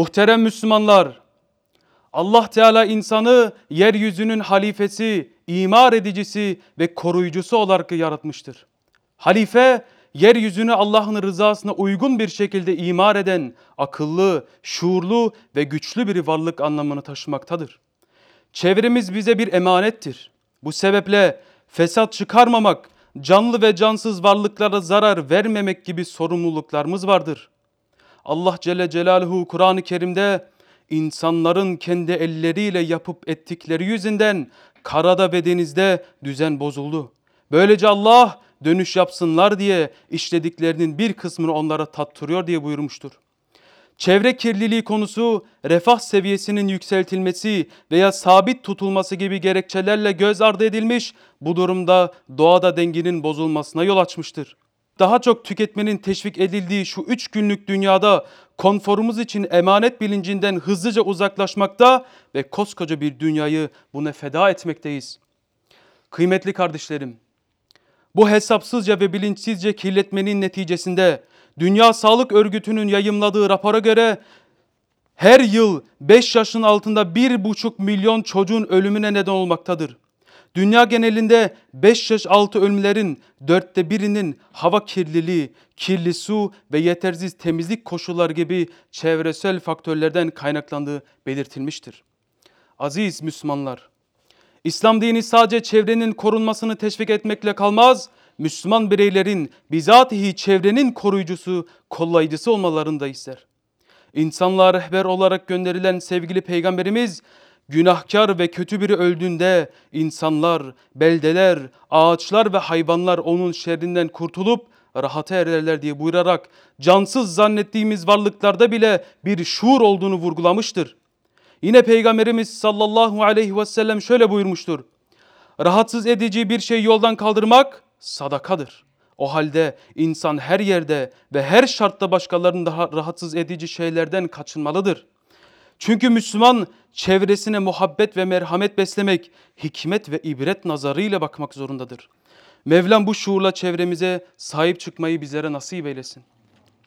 Muhterem Müslümanlar, Allah Teala insanı yeryüzünün halifesi, imar edicisi ve koruyucusu olarak yaratmıştır. Halife, yeryüzünü Allah'ın rızasına uygun bir şekilde imar eden akıllı, şuurlu ve güçlü bir varlık anlamını taşımaktadır. Çevremiz bize bir emanettir. Bu sebeple fesat çıkarmamak, canlı ve cansız varlıklara zarar vermemek gibi sorumluluklarımız vardır. Allah Celle Celaluhu Kur'an-ı Kerim'de insanların kendi elleriyle yapıp ettikleri yüzünden karada ve denizde düzen bozuldu. Böylece Allah dönüş yapsınlar diye işlediklerinin bir kısmını onlara tattırıyor diye buyurmuştur. Çevre kirliliği konusu refah seviyesinin yükseltilmesi veya sabit tutulması gibi gerekçelerle göz ardı edilmiş bu durumda doğada dengenin bozulmasına yol açmıştır. Daha çok tüketmenin teşvik edildiği şu üç günlük dünyada konforumuz için emanet bilincinden hızlıca uzaklaşmakta ve koskoca bir dünyayı buna feda etmekteyiz. Kıymetli kardeşlerim, bu hesapsızca ve bilinçsizce kirletmenin neticesinde Dünya Sağlık Örgütü'nün yayımladığı rapora göre her yıl 5 yaşın altında 1,5 milyon çocuğun ölümüne neden olmaktadır. Dünya genelinde 5 yaş altı ölümlerin dörtte birinin hava kirliliği, kirli su ve yetersiz temizlik koşulları gibi çevresel faktörlerden kaynaklandığı belirtilmiştir. Aziz Müslümanlar, İslam dini sadece çevrenin korunmasını teşvik etmekle kalmaz, Müslüman bireylerin bizatihi çevrenin koruyucusu, kollayıcısı olmalarını da ister. İnsanlığa rehber olarak gönderilen sevgili peygamberimiz günahkar ve kötü biri öldüğünde insanlar, beldeler, ağaçlar ve hayvanlar onun şerrinden kurtulup rahata ererler diye buyurarak cansız zannettiğimiz varlıklarda bile bir şuur olduğunu vurgulamıştır. Yine Peygamberimiz sallallahu aleyhi ve sellem şöyle buyurmuştur. Rahatsız edici bir şey yoldan kaldırmak sadakadır. O halde insan her yerde ve her şartta başkalarını daha rahatsız edici şeylerden kaçınmalıdır. Çünkü Müslüman çevresine muhabbet ve merhamet beslemek, hikmet ve ibret nazarıyla bakmak zorundadır. Mevlam bu şuurla çevremize sahip çıkmayı bizlere nasip eylesin.